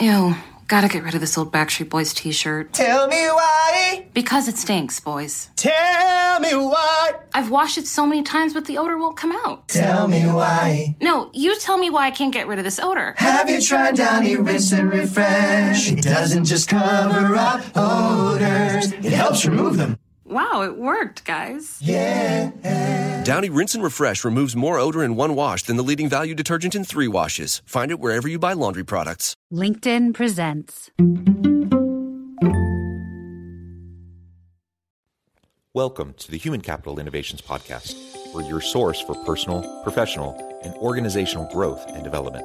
Ew, gotta get rid of this old Backstreet Boys t shirt. Tell me why. Because it stinks, boys. Tell me why. I've washed it so many times, but the odor won't come out. Tell me why. No, you tell me why I can't get rid of this odor. Have you tried Downy Rinse and Refresh? It doesn't just cover up odors, it helps remove them. Wow, it worked, guys. Yeah. Downy Rinse and Refresh removes more odor in one wash than the leading value detergent in three washes. Find it wherever you buy laundry products. LinkedIn presents. Welcome to the Human Capital Innovations Podcast. We're your source for personal, professional, and organizational growth and development,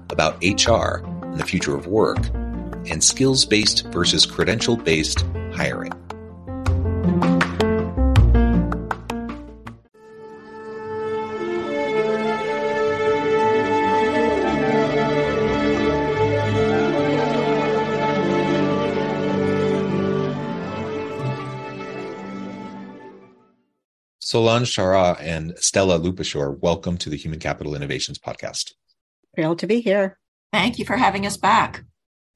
about HR and the future of work and skills based versus credential based hiring. Solange Charas and Stela Lupushor, welcome to the Human Capital Innovations Podcast. Thrilled to be here. Thank you for having us back.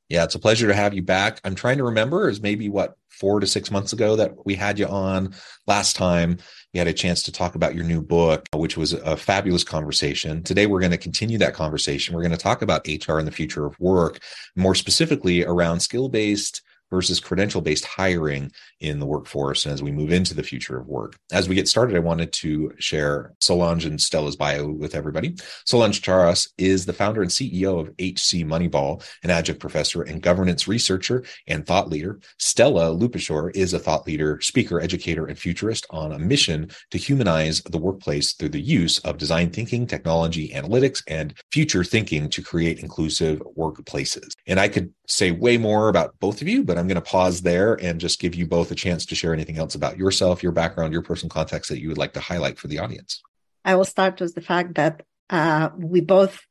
Yeah, it's a pleasure to have you back. I'm trying to remember is maybe what four to six months ago that we had you on last time. We had a chance to talk about your new book, which was a fabulous conversation. Today, we're going to continue that conversation. We're going to talk about HR and the future of work, more specifically around skill based versus credential based hiring in the workforce and as we move into the future of work. As we get started, I wanted to share Solange and Stela's bio with everybody. Solange Charas is the founder and CEO of HC Moneyball, an adjunct professor and governance researcher and thought leader. Stela Lupushor is a thought leader, speaker, educator, and futurist on a mission to humanize the workplace through the use of design thinking, technology, analytics, and future thinking to create inclusive workplaces. And I could say way more about both of you, but I'm going to pause there and just give you both a chance to share anything else about yourself, your background, your personal context that you would like to highlight for the audience. I will start with the fact that uh, we both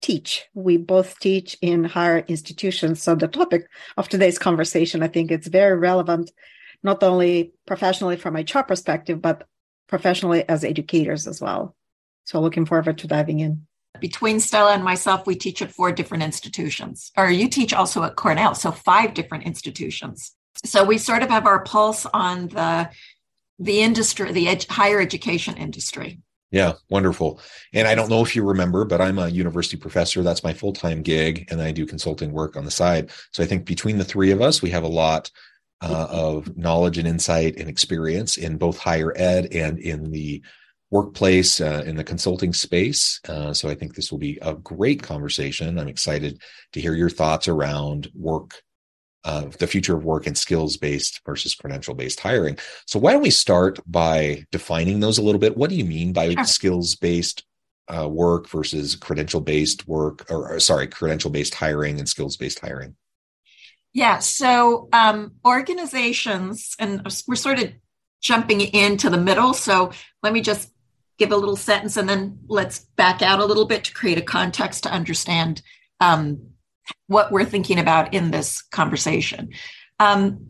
teach. We both teach in higher institutions. So the topic of today's conversation, I think it's very relevant, not only professionally from a HR perspective, but professionally as educators as well. So looking forward to diving in between Stela and myself, we teach at four different institutions, or you teach also at Cornell, so five different institutions. So we sort of have our pulse on the the industry, the ed- higher education industry. Yeah, wonderful. And I don't know if you remember, but I'm a university professor. That's my full time gig, and I do consulting work on the side. So I think between the three of us, we have a lot uh, of knowledge and insight and experience in both higher ed and in the workplace uh, in the consulting space. Uh, so I think this will be a great conversation. I'm excited to hear your thoughts around work, uh, the future of work and skills based versus credential based hiring. So why don't we start by defining those a little bit? What do you mean by sure. skills based uh, work versus credential based work, or, or sorry, credential based hiring and skills based hiring? Yeah. So um, organizations, and we're sort of jumping into the middle. So let me just give a little sentence and then let's back out a little bit to create a context to understand um, what we're thinking about in this conversation. Um,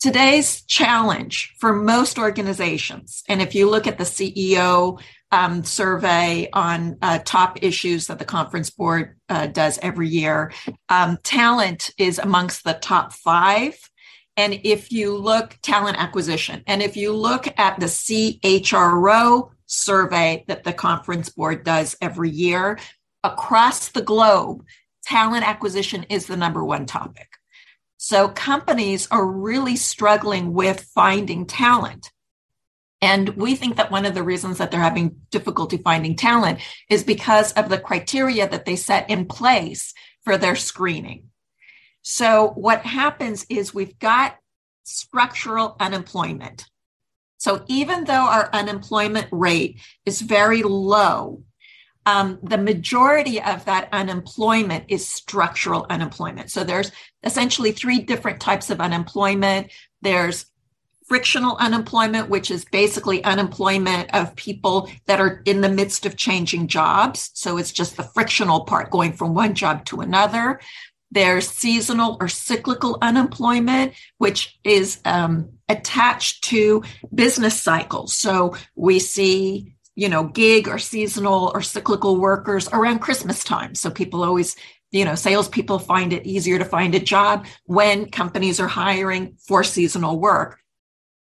today's challenge for most organizations, and if you look at the CEO um, survey on uh, top issues that the conference board uh, does every year, um, talent is amongst the top five and if you look talent acquisition, and if you look at the CHRO survey that the conference board does every year. Across the globe, talent acquisition is the number one topic. So companies are really struggling with finding talent. And we think that one of the reasons that they're having difficulty finding talent is because of the criteria that they set in place for their screening. So what happens is we've got structural unemployment. So even though our unemployment rate is very low, um, the majority of that unemployment is structural unemployment. So there's essentially three different types of unemployment. There's frictional unemployment, which is basically unemployment of people that are in the midst of changing jobs. So it's just the frictional part going from one job to another. There's seasonal or cyclical unemployment, which is um, attached to business cycles. So we see, you know, gig or seasonal or cyclical workers around Christmas time. So people always you know, salespeople find it easier to find a job when companies are hiring for seasonal work.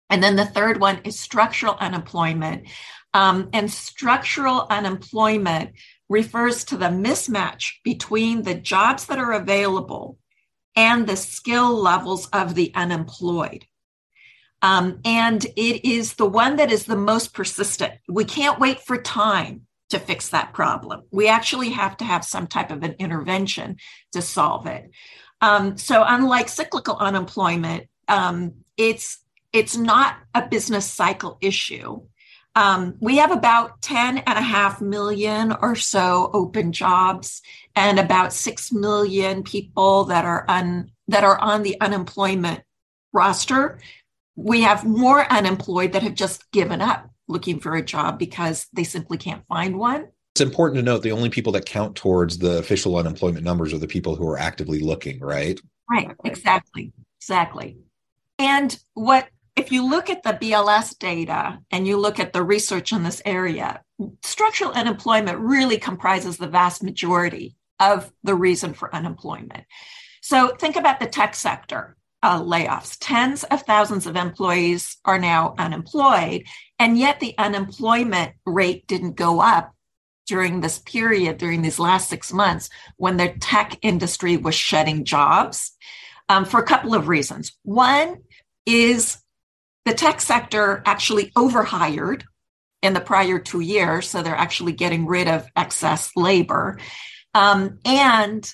And then the third one is structural unemployment. Um, and structural unemployment refers to the mismatch between the jobs that are available and the skill levels of the unemployed. Um, and it is the one that is the most persistent. We can't wait for time to fix that problem. We actually have to have some type of an intervention to solve it. Um, so, unlike cyclical unemployment, um, it's it's not a business cycle issue. Um, we have about 10 and a half million or so open jobs and about 6 million people that are un, that are on the unemployment roster. We have more unemployed that have just given up looking for a job because they simply can't find one. It's important to note the only people that count towards the official unemployment numbers are the people who are actively looking, right? Right, exactly. Exactly. And what if you look at the BLS data and you look at the research in this area, structural unemployment really comprises the vast majority of the reason for unemployment. So think about the tech sector uh, layoffs. Tens of thousands of employees are now unemployed, and yet the unemployment rate didn't go up during this period, during these last six months, when the tech industry was shedding jobs um, for a couple of reasons. One is the tech sector actually overhired in the prior two years, so they're actually getting rid of excess labor. Um, and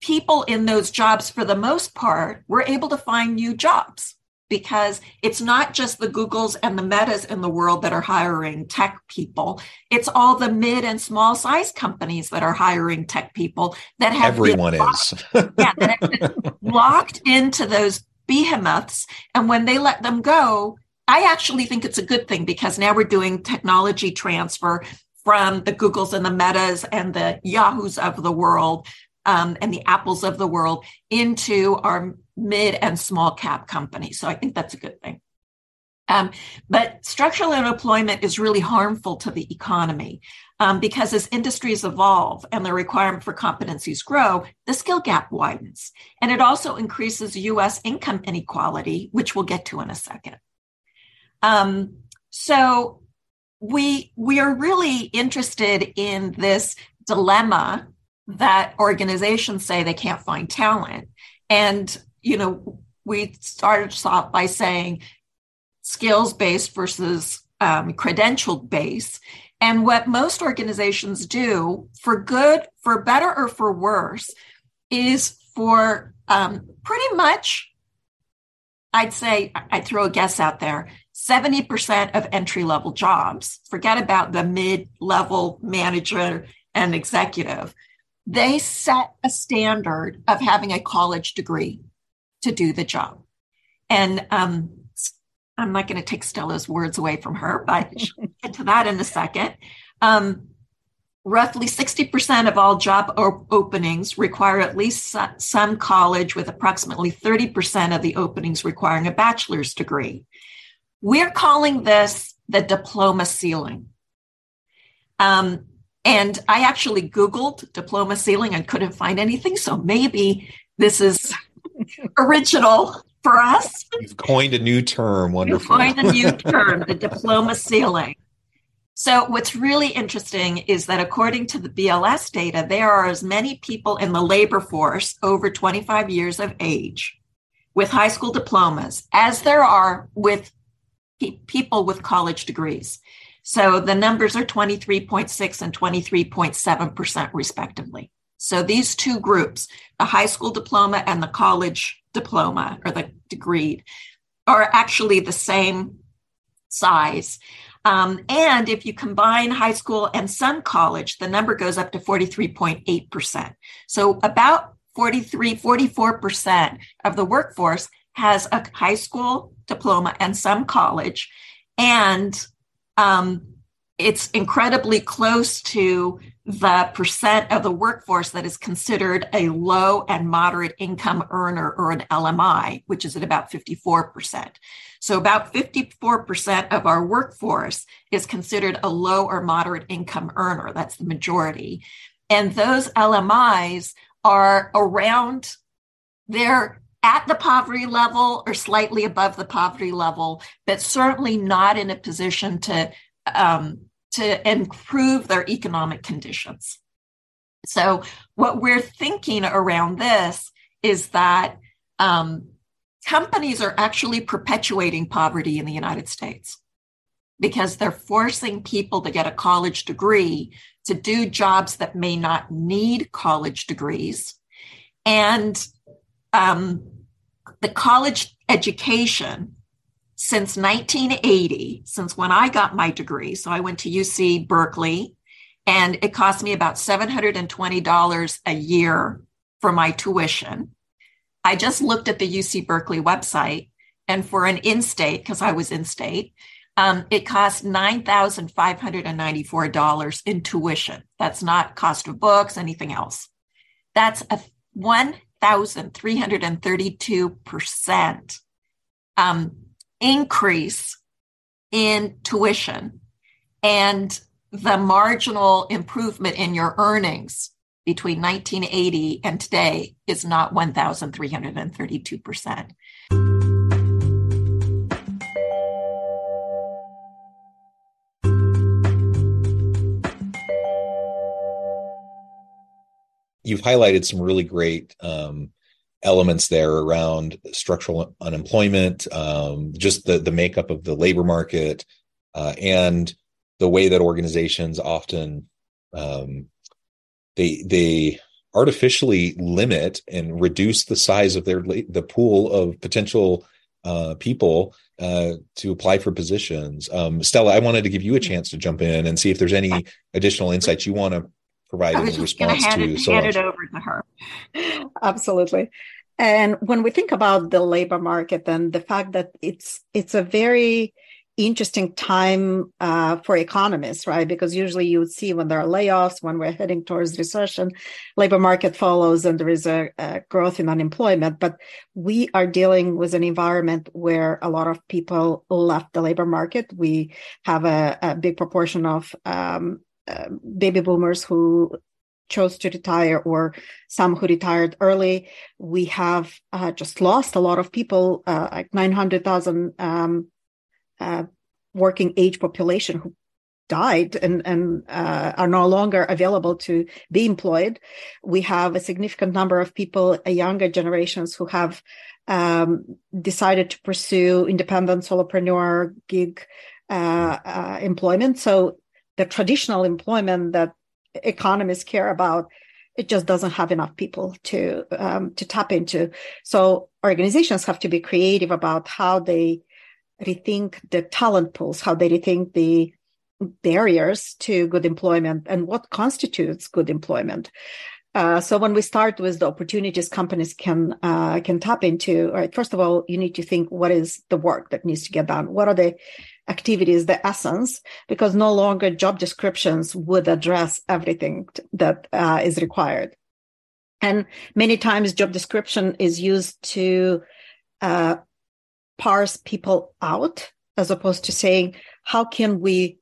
people in those jobs, for the most part, were able to find new jobs because it's not just the Googles and the Metas in the world that are hiring tech people. It's all the mid and small size companies that are hiring tech people that have everyone is yeah, that have locked into those behemoths. And when they let them go, I actually think it's a good thing because now we're doing technology transfer from the Googles and the Metas and the Yahoos of the world um, and the Apples of the world into our mid and small cap companies. So I think that's a good thing. Um, but structural unemployment is really harmful to the economy um, because as industries evolve and the requirement for competencies grow, the skill gap widens. And it also increases US income inequality, which we'll get to in a second. Um, so we, we are really interested in this dilemma that organizations say they can't find talent. And, you know, we started off by saying skills based versus um, credential based. And what most organizations do, for good, for better, or for worse, is for um, pretty much, I'd say, I'd throw a guess out there 70% of entry level jobs, forget about the mid level manager and executive, they set a standard of having a college degree to do the job. And um, I'm not going to take Stela's words away from her, but she'll get to that in a second. Um, roughly 60% of all job op- openings require at least some college, with approximately 30% of the openings requiring a bachelor's degree. We're calling this the diploma ceiling. Um, and I actually Googled diploma ceiling and couldn't find anything. So maybe this is original for us. You've coined a new term. Wonderful. You've coined a new term, the diploma ceiling. So, what's really interesting is that according to the BLS data, there are as many people in the labor force over 25 years of age with high school diplomas as there are with pe- people with college degrees. So, the numbers are 23.6 and 23.7%, respectively. So, these two groups, the high school diploma and the college diploma or the degree, are actually the same size. Um, and if you combine high school and some college, the number goes up to 43.8%. So about 43, 44% of the workforce has a high school diploma and some college. And um, it's incredibly close to the percent of the workforce that is considered a low and moderate income earner or an LMI, which is at about 54%. So about 54% of our workforce is considered a low or moderate income earner. That's the majority. And those LMIs are around, they're at the poverty level or slightly above the poverty level, but certainly not in a position to um, to improve their economic conditions. So, what we're thinking around this is that um, companies are actually perpetuating poverty in the United States because they're forcing people to get a college degree to do jobs that may not need college degrees. And um, the college education since 1980, since when I got my degree, so I went to UC Berkeley, and it cost me about $720 a year for my tuition. I just looked at the UC Berkeley website, and for an in state, because I was in state, um, it cost $9,594 in tuition. That's not cost of books, anything else. That's a 1,332% um, increase in tuition and the marginal improvement in your earnings between 1980 and today is not 1,332%. You've highlighted some really great um, elements there around structural unemployment, um, just the the makeup of the labor market, uh, and the way that organizations often um, they they artificially limit and reduce the size of their the pool of potential uh, people uh, to apply for positions. Um, Stela, I wanted to give you a chance to jump in and see if there's any additional insights you want to provide in response to it, hand it over to her. Absolutely. And when we think about the labor market and the fact that it's it's a very interesting time uh, for economists, right? Because usually you would see when there are layoffs, when we're heading towards recession, labor market follows and there is a, a, growth in unemployment. But we are dealing with an environment where a lot of people left the labor market. We have a, a big proportion of um, uh, baby boomers who chose to retire or some who retired early. We have uh, just lost a lot of people, uh, like 900,000 um, uh, working age population who died and, and uh, are no longer available to be employed. We have a significant number of people, younger generations who have um, decided to pursue independent solopreneur gig uh, uh, employment. So the traditional employment that economists care about it just doesn't have enough people to um, to tap into so organizations have to be creative about how they rethink the talent pools how they rethink the barriers to good employment and what constitutes good employment uh, so when we start with the opportunities companies can uh, can tap into, right? First of all, you need to think what is the work that needs to get done. What are the activities, the essence? Because no longer job descriptions would address everything that uh, is required. And many times, job description is used to uh, parse people out, as opposed to saying how can we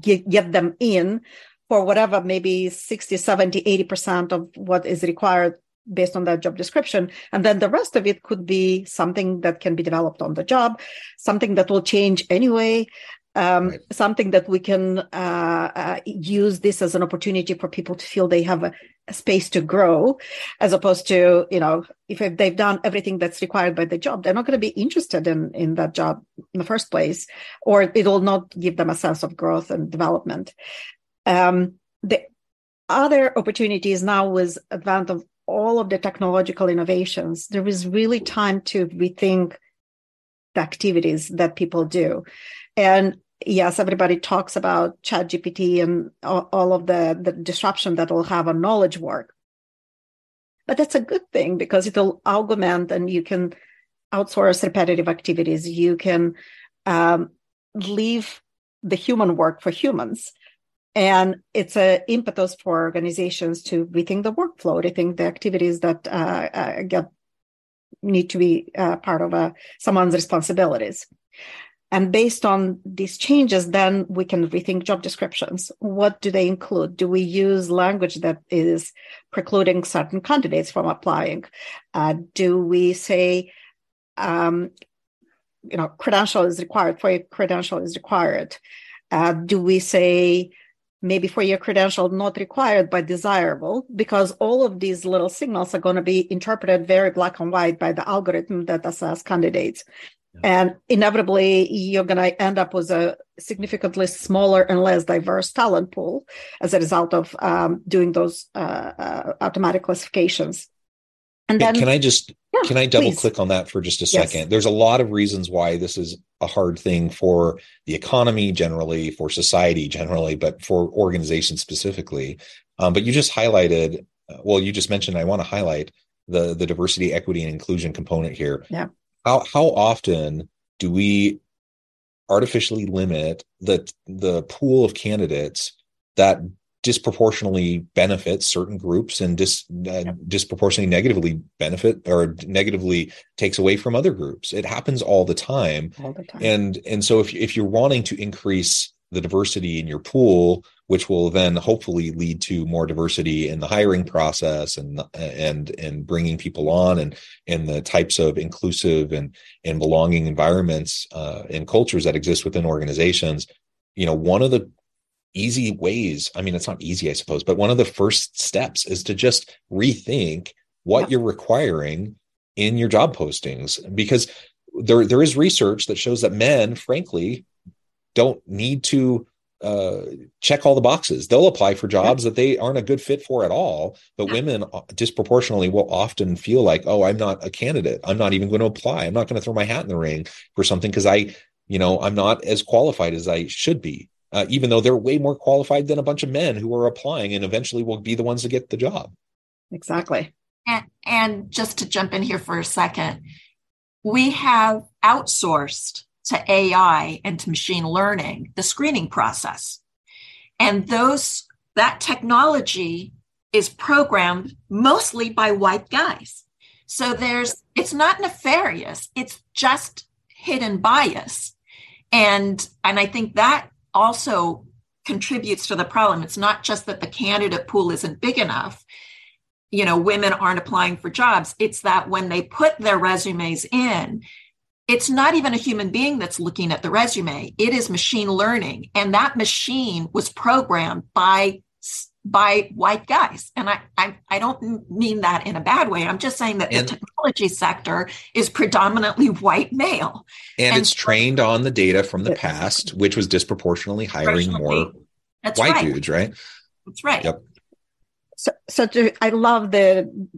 get, get them in for whatever, maybe 60, 70, 80% of what is required based on that job description. And then the rest of it could be something that can be developed on the job, something that will change anyway. um, Right. something that we can uh, uh, use this as an opportunity for people to feel they have a, a space to grow, as opposed to you know if they've done everything that's required by the job, they're not going to be interested in in that job in the first place, or it will not give them a sense of growth and development. Um, the other opportunities now with advent of all of the technological innovations, there is really time to rethink the activities that people do. And yes, everybody talks about chat GPT and all, of the, the disruption that will have on knowledge work. But that's a good thing because it'll augment and you can outsource repetitive activities. You can um, leave the human work for humans. And it's an impetus for organizations to rethink the workflow, rethink the activities that uh, uh, get need to be uh, part of uh, someone's responsibilities. And based on these changes, then we can rethink job descriptions. What do they include? Do we use language that is precluding certain candidates from applying? Uh, do we say, um, you know, credential is required, for a credential is required? Uh, do we say maybe for your credential not required but desirable because all of these little signals are going to be interpreted very black and white by the algorithm that assess candidates yeah. and inevitably you're going to end up with a significantly smaller and less diverse talent pool as a result of um, doing those uh, uh, automatic classifications and then, can I just yeah, can I double please. click on that for just a second? Yes. There's a lot of reasons why this is a hard thing for the economy generally, for society generally, but for organizations specifically. Um, but you just highlighted, uh, well, you just mentioned I want to highlight the the diversity, equity, and inclusion component here. Yeah. How how often do we artificially limit the the pool of candidates that disproportionately benefits certain groups and dis, uh, disproportionately negatively benefit or negatively takes away from other groups. It happens all the time. All the time. And and so if if you're wanting to increase the diversity in your pool which will then hopefully lead to more diversity in the hiring process and and and bringing people on and and the types of inclusive and and belonging environments uh, and cultures that exist within organizations you know one of the easy ways. I mean, it's not easy, I suppose, but one of the first steps is to just rethink what yeah. you're requiring in your job postings because there there is research that shows that men, frankly, don't need to uh, check all the boxes. They'll apply for jobs that they aren't a good fit for at all. But yeah. women uh, disproportionately will often feel like, oh, I'm not a candidate. I'm not even going to apply. I'm not going to throw my hat in the ring for something because I, you know, I'm not as qualified as I should be uh, even though they're way more qualified than a bunch of men who are applying and eventually will be the ones to get the job. Exactly. And, and just to jump in here for a second, we have outsourced to AI and to machine learning the screening process. And those that technology is programmed mostly by white guys. So there's it's not nefarious, it's just hidden bias. And and I think that also contributes to the problem. It's not just that the candidate pool isn't big enough. You know, women aren't applying for jobs. It's that when they put their resumes in, it's not even a human being that's looking at the resume. It is machine learning. And that machine was programmed by by white guys. And I, I, I don't mean that in a bad way. I'm just saying that and, the technology sector is predominantly white male. And, and it's so, trained on the data from the past, which was disproportionately hiring more white right. dudes, right? That's right. Yep. So, so to, I love the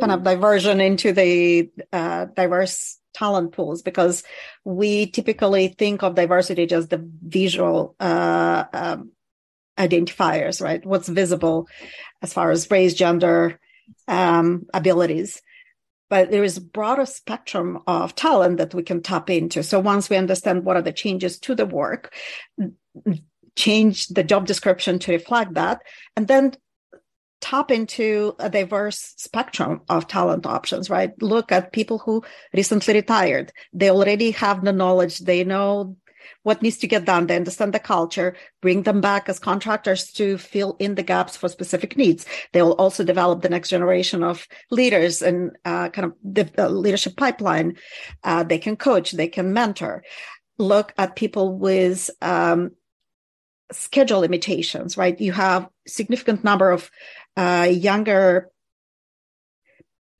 kind of diversion into the uh, diverse talent pools because we typically think of diversity just the visual uh, um, identifiers, right? What's visible as far as race, gender, um, abilities. But there is a broader spectrum of talent that we can tap into. So once we understand what are the changes to the work, change the job description to reflect that, and then tap into a diverse spectrum of talent options, right? Look at people who recently retired. They already have the knowledge. They know what needs to get done. They understand the culture, bring them back as contractors to fill in the gaps for specific needs. They will also develop the next generation of leaders and uh, kind of the, the, leadership pipeline. Uh, they can coach, they can mentor. look at people with um, schedule limitations, right? You have significant number of uh, younger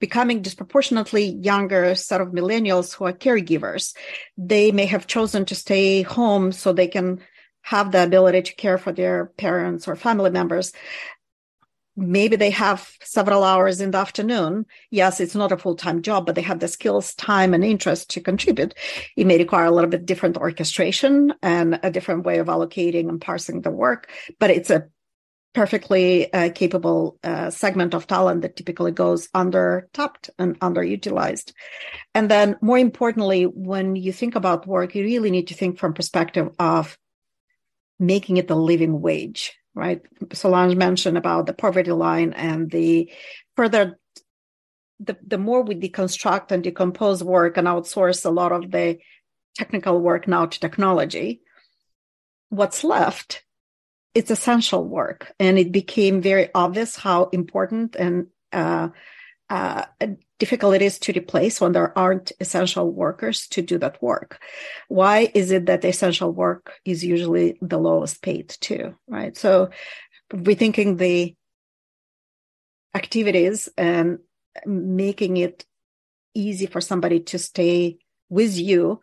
becoming disproportionately younger set of millennials who are caregivers. They may have chosen to stay home so they can have the ability to care for their parents or family members. Maybe they have several hours in the afternoon. Yes, it's not a full time job, but they have the skills, time, and interest to contribute. It may require a little bit different orchestration and a different way of allocating and parsing the work, but it's a perfectly uh, capable uh, segment of talent that typically goes under tapped and underutilized. And then more importantly when you think about work you really need to think from perspective of making it a living wage right? Solange mentioned about the poverty line and the further the, the more we deconstruct and decompose work and outsource a lot of the technical work now to technology what's left it's essential work and it became very obvious how important and uh, uh, difficult it is to replace when there aren't essential workers to do that work. Why is it that essential work is usually the lowest paid too, right? So rethinking the activities and making it easy for somebody to stay with you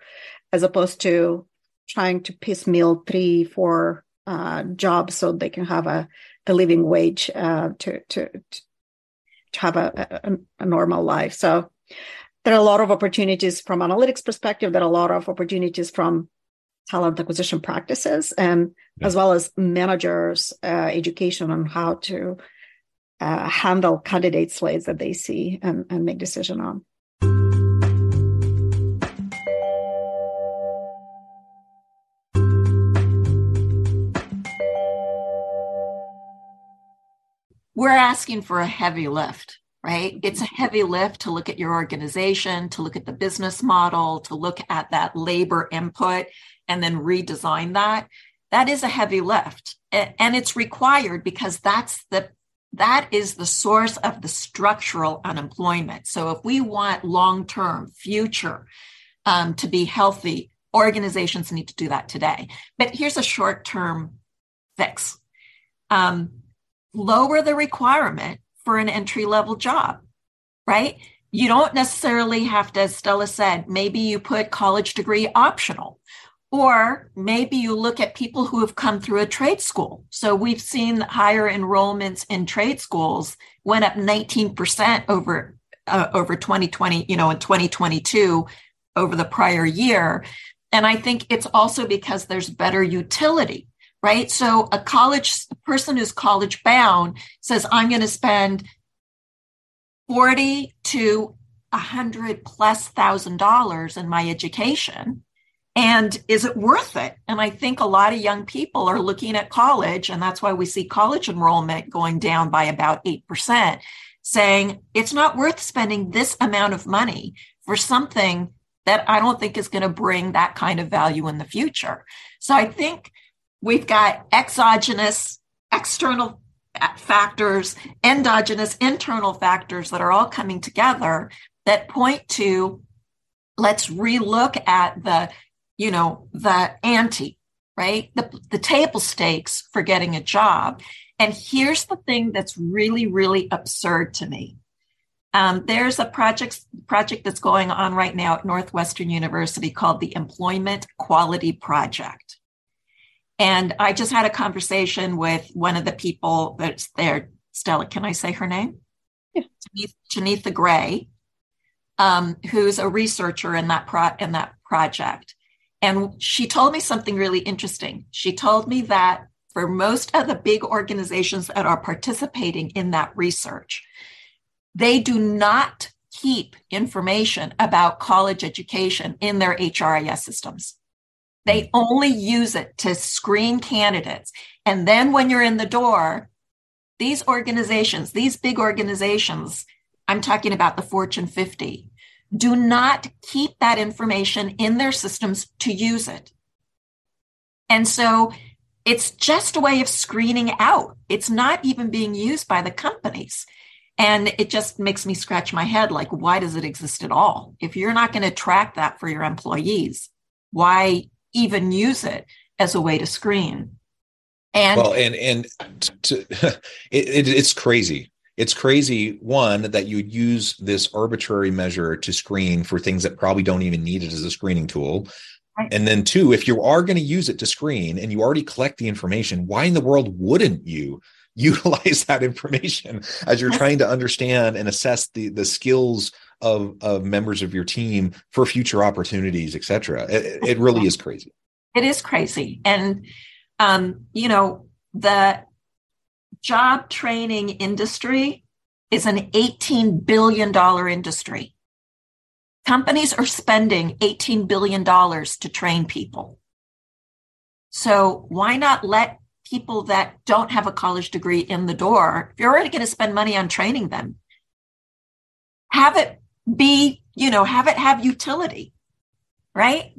as opposed to trying to piecemeal three, four uh, job so they can have a, a living wage uh, to, to to have a, a, a, normal life. So there are a lot of opportunities from analytics perspective. There are a lot of opportunities from talent acquisition practices, and yeah. as well as managers' uh, education on how to uh, handle candidate slates that they see and, and make decision on. We're asking for a heavy lift, right? It's a heavy lift to look at your organization, to look at the business model, to look at that labor input and then redesign that. That is a heavy lift. And it's required because that's the that is the source of the structural unemployment. So if we want long-term future um, to be healthy, organizations need to do that today. But here's a short-term fix. Um, lower the requirement for an entry level job, right? You don't necessarily have to, as Stela said, maybe you put college degree optional, or maybe you look at people who have come through a trade school. So we've seen higher enrollments in trade schools went up 19% over uh, over 2020, you know, in 2022 over the prior year. And I think it's also because there's better utility right? So a college a person who's college bound says, I'm going to spend 40 to a hundred plus thousand dollars in my education. And is it worth it? And I think a lot of young people are looking at college, and that's why we see college enrollment going down by about 8%, saying it's not worth spending this amount of money for something that I don't think is going to bring that kind of value in the future. So I think We've got exogenous, external factors, endogenous, internal factors that are all coming together that point to let's relook at the, you know, the ante, right? The, the table stakes for getting a job. And here's the thing that's really, really absurd to me. Um, there's a project project that's going on right now at Northwestern University called the Employment Quality Project. And I just had a conversation with one of the people that's there. Stela, can I say her name? Yeah. Janitha Gray, um, who's a researcher in that pro- in that project. And she told me something really interesting. She told me that for most of the big organizations that are participating in that research, they do not keep information about college education in their HRIS systems. They only use it to screen candidates. And then when you're in the door, these organizations, these big organizations, I'm talking about the Fortune 50, do not keep that information in their systems to use it. And so it's just a way of screening out. It's not even being used by the companies. And it just makes me scratch my head like, why does it exist at all? If you're not going to track that for your employees, why even use it as a way to screen. And well, and and to, it, it, it's crazy. It's crazy. One that you would use this arbitrary measure to screen for things that probably don't even need it as a screening tool. Right. And then two, if you are going to use it to screen and you already collect the information, why in the world wouldn't you utilize that information as you're trying to understand and assess the the skills of of members of your team for future opportunities, et cetera? It, it really is crazy. It is crazy. And um, you know, the job training industry is an $18 billion industry. Companies are spending $18 billion to train people. So why not let people that don't have a college degree in the door, if you're already going to spend money on training them, have it be, you know, have it have utility, right?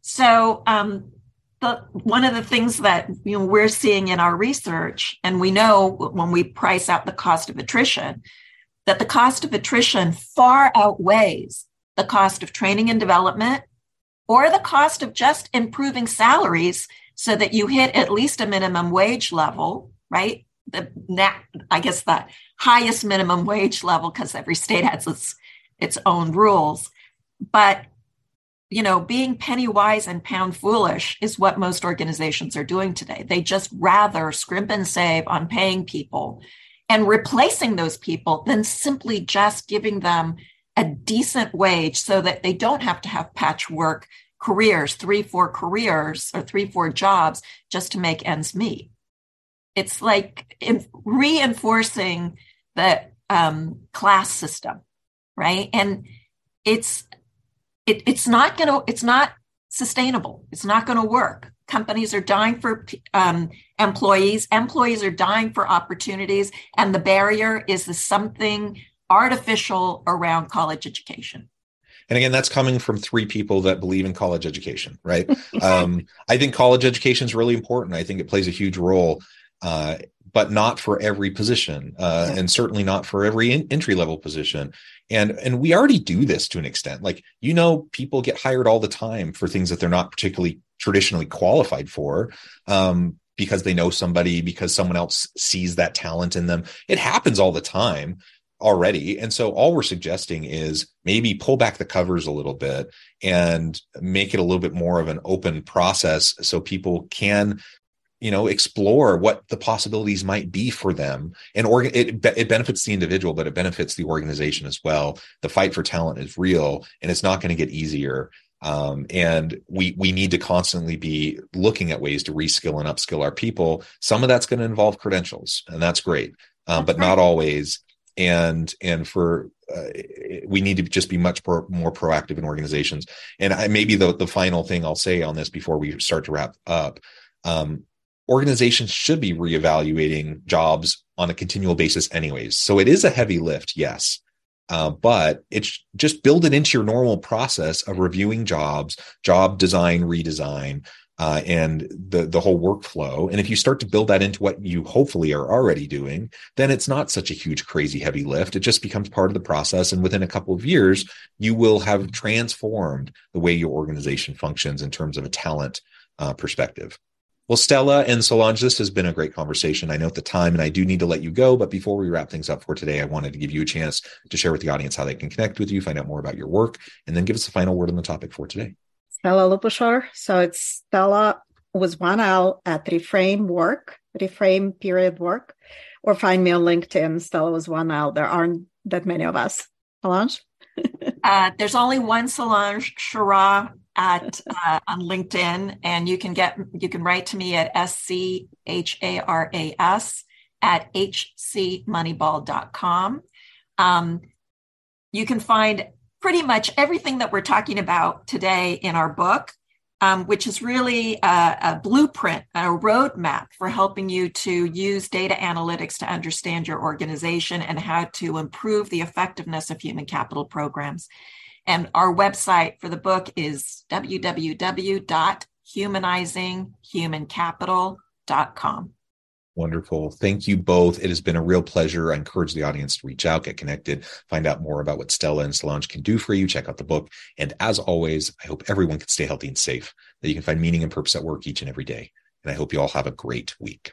So um, the one of the things that you know we're seeing in our research, and we know when we price out the cost of attrition, that the cost of attrition far outweighs the cost of training and development or the cost of just improving salaries so that you hit at least a minimum wage level, right? The I guess the highest minimum wage level because every state has its its own rules. But you know, being penny wise and pound foolish is what most organizations are doing today. They just rather scrimp and save on paying people and replacing those people than simply just giving them a decent wage so that they don't have to have patchwork careers, three, four careers or three, four jobs just to make ends meet. It's like reinforcing the um, class system, right? And it's it, it's not going to it's not sustainable. It's not going to work. Companies are dying for um, employees. Employees are dying for opportunities and the barrier is the something artificial around college education. And again that's coming from three people that believe in college education right? Um, i think college education is really important. I think it plays a huge role uh, but not for every position, uh, and certainly not for every in- entry level position. And and we already do this to an extent. Like you know, people get hired all the time for things that they're not particularly traditionally qualified for. Um, because they know somebody, because someone else sees that talent in them. It happens all the time already. And so all we're suggesting is maybe pull back the covers a little bit and make it a little bit more of an open process so people can you know explore what the possibilities might be for them. And it, it benefits the individual but it benefits the organization as well. The fight for talent is real and it's not going to get easier. Um, and we we need to constantly be looking at ways to reskill and upskill our people. Some of that's going to involve credentials and that's great um, but not always. And and for uh, we need to just be much pro- more proactive in organizations. And I, maybe the the final thing i'll say on this before we start to wrap up um, organizations should be reevaluating jobs on a continual basis anyways. So it is a heavy lift yes. Uh, but it's just build it into your normal process of reviewing jobs job design redesign uh, and the the whole workflow. And if you start to build that into what you hopefully are already doing then it's not such a huge crazy heavy lift. It just becomes part of the process. And within a couple of years you will have transformed the way your organization functions in terms of a talent uh, perspective well, Stela and Solange, this has been a great conversation. I know at the time, and I do need to let you go. But before we wrap things up for today, I wanted to give you a chance to share with the audience how they can connect with you, find out more about your work, and then give us the final word on the topic for today. Stela Lupushor. So it's Stela was one L at Reframe Work, Reframe period work, or find me on LinkedIn. Stela was one L. There aren't that many of us. Solange? uh, there's only one Solange Charas at uh, on LinkedIn, and you can get you can write to me at s c h a r a s at hcmoneyball.com. Um, you can find pretty much everything that we're talking about today in our book, um, which is really a, a blueprint, a roadmap for helping you to use data analytics to understand your organization and how to improve the effectiveness of human capital programs. And our website for the book is www.humanizinghumancapital.com. Wonderful. Thank you both. It has been a real pleasure. I encourage the audience to reach out, get connected, find out more about what Stela and Solange can do for you. Check out the book. And as always, I hope everyone can stay healthy and safe, that you can find meaning and purpose at work each and every day. And I hope you all have a great week.